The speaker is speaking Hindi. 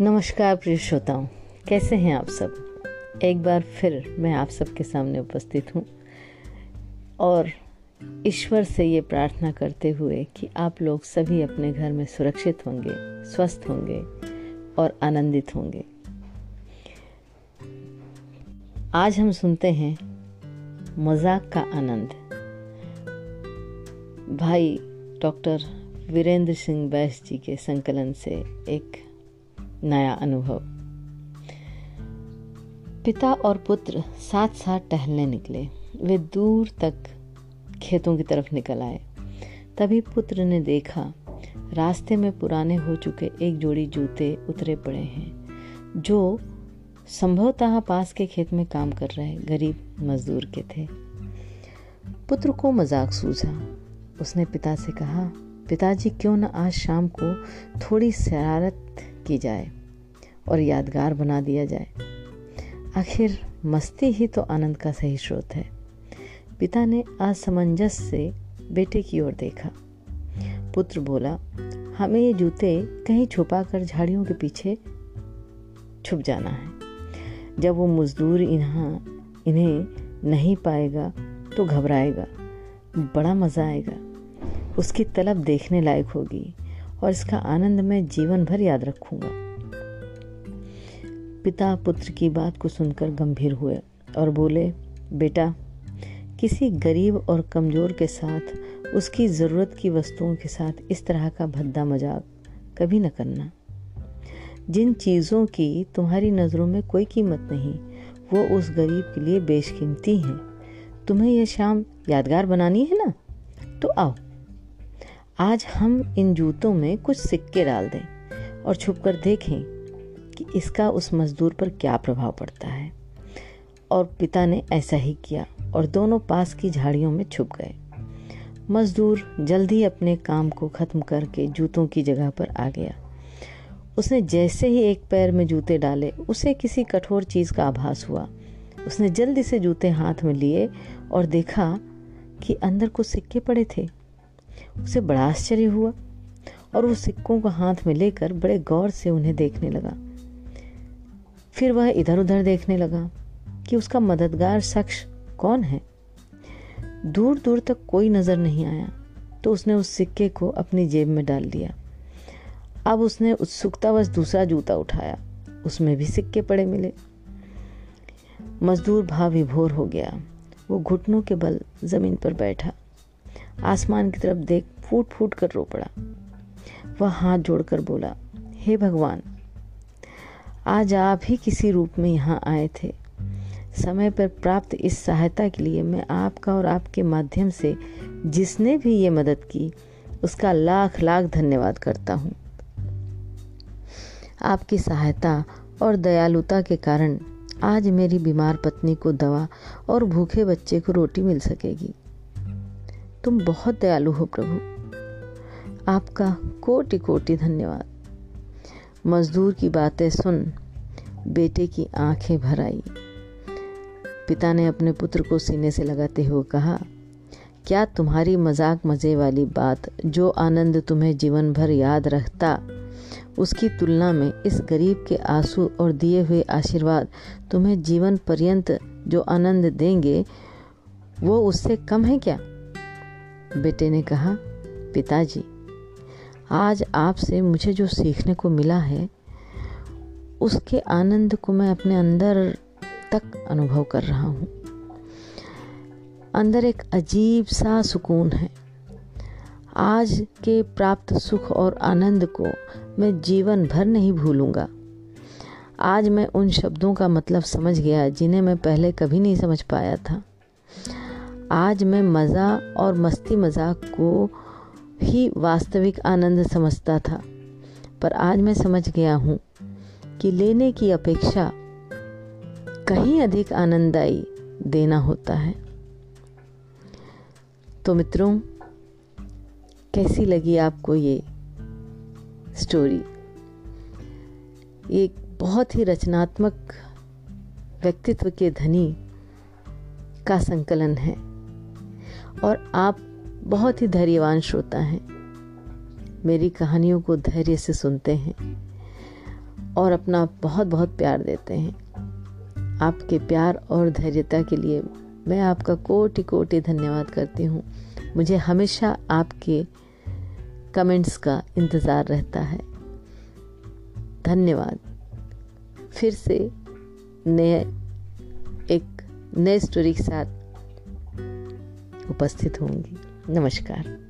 नमस्कार प्रिय श्रोताओं, कैसे हैं आप सब? एक बार फिर मैं आप सबके सामने उपस्थित हूँ और ईश्वर से ये प्रार्थना करते हुए कि आप लोग सभी अपने घर में सुरक्षित होंगे, स्वस्थ होंगे और आनंदित होंगे। आज हम सुनते हैं मज़ाक का आनंद। भाई डॉक्टर वीरेंद्र सिंह बैस जी के संकलन से एक नया अनुभव। पिता और पुत्र साथ साथ टहलने निकले। वे दूर तक खेतों की तरफ़ निकल आए। तभी पुत्र ने देखा, रास्ते में पुराने हो चुके एक जोड़ी जूते उतरे पड़े हैं, जो संभवतः पास के खेत में काम कर रहे गरीब मजदूर के थे। पुत्र को मज़ाक सूझा। उसने पिता से कहा, पिताजी, क्यों न आज शाम को थोड़ी शरारत की जाए? और यादगार बना दिया जाए। आखिर मस्ती ही तो आनंद का सही स्रोत है। पिता ने असमंजस से बेटे की ओर देखा। पुत्र बोला, हमें ये जूते कहीं छुपा कर झाड़ियों के पीछे छुप जाना है। जब वो मजदूर इन्हा, इन्हें नहीं पाएगा तो घबराएगा, बड़ा मज़ा आएगा। उसकी तलब देखने लायक होगी और इसका आनंद मैं जीवन भर याद रखूँगा। पिता पुत्र की बात को सुनकर गंभीर हुए और बोले, बेटा, किसी गरीब और कमज़ोर के साथ, उसकी ज़रूरत की वस्तुओं के साथ इस तरह का भद्दा मज़ाक कभी न करना। जिन चीज़ों की तुम्हारी नज़रों में कोई कीमत नहीं, वो उस गरीब के लिए बेशकीमती हैं। तुम्हें यह शाम यादगार बनानी है ना? तो आओ, आज हम इन जूतों में कुछ सिक्के डाल दें और छुप कर देखें कि इसका उस मजदूर पर क्या प्रभाव पड़ता है। और पिता ने ऐसा ही किया और दोनों पास की झाड़ियों में छुप गए। मजदूर जल्दी अपने काम को खत्म करके जूतों की जगह पर आ गया। उसने जैसे ही एक पैर में जूते डाले, उसे किसी कठोर चीज़ का आभास हुआ। उसने जल्दी से जूते हाथ में लिए और देखा कि अंदर कुछ सिक्के पड़े थे। उसे बड़ा आश्चर्य हुआ और वो सिक्कों को हाथ में लेकर बड़े गौर से उन्हें देखने लगा। फिर वह इधर उधर देखने लगा कि उसका मददगार शख्स कौन है। दूर दूर तक कोई नज़र नहीं आया तो उसने उस सिक्के को अपनी जेब में डाल दिया। अब उसने उत्सुकतावश दूसरा जूता उठाया, उसमें भी सिक्के पड़े मिले। मजदूर भाव विभोर हो गया। वो घुटनों के बल ज़मीन पर बैठा। आसमान की तरफ़ देख फूट फूट कर रो पड़ा। वह हाथ जोड़कर बोला, हे भगवान आज आप ही किसी रूप में यहाँ आए थे। समय पर प्राप्त इस सहायता के लिए मैं आपका और आपके माध्यम से जिसने भी ये मदद की, उसका लाख लाख धन्यवाद करता हूँ। आपकी सहायता और दयालुता के कारण आज मेरी बीमार पत्नी को दवा और भूखे बच्चे को रोटी मिल सकेगी। तुम बहुत दयालु हो प्रभु। आपका कोटि कोटि धन्यवाद। मजदूर की बातें सुन, बेटे की आँखें भर आई। पिता ने अपने पुत्र को सीने से लगाते हुए कहा, क्या तुम्हारी मज़ाक मज़े वाली बात जो आनंद तुम्हें जीवन भर याद रखता, उसकी तुलना में इस गरीब के आँसू और दिए हुए आशीर्वाद तुम्हें जीवन पर्यंत जो आनंद देंगे, वो उससे कम है क्या? बेटे ने कहा, पिताजी आज आपसे मुझे जो सीखने को मिला है, उसके आनंद को मैं अपने अंदर तक अनुभव कर रहा हूँ। अंदर एक अजीब सा सुकून है। आज के प्राप्त सुख और आनंद को मैं जीवन भर नहीं भूलूँगा। आज मैं उन शब्दों का मतलब समझ गया जिन्हें मैं पहले कभी नहीं समझ पाया था। आज मैं मज़ा और मस्ती मज़ाक को ही वास्तविक आनंद समझता था। पर आज मैं समझ गया हूँ कि लेने की अपेक्षा कहीं अधिक आनंददायी देना होता है। तो मित्रों, कैसी लगी आपको ये स्टोरी एक बहुत ही रचनात्मक व्यक्तित्व के धनी का संकलन है। और आप बहुत ही धैर्यवान श्रोता हैं। मेरी कहानियों को धैर्य से सुनते हैं और अपना बहुत बहुत प्यार देते हैं। आपके प्यार और धैर्यता के लिए मैं आपका कोटि कोटि धन्यवाद करती हूँ। मुझे हमेशा आपके कमेंट्स का इंतज़ार रहता है। धन्यवाद। फिर से नए, एक नए स्टोरी के साथ उपस्थित होंगी। नमस्कार।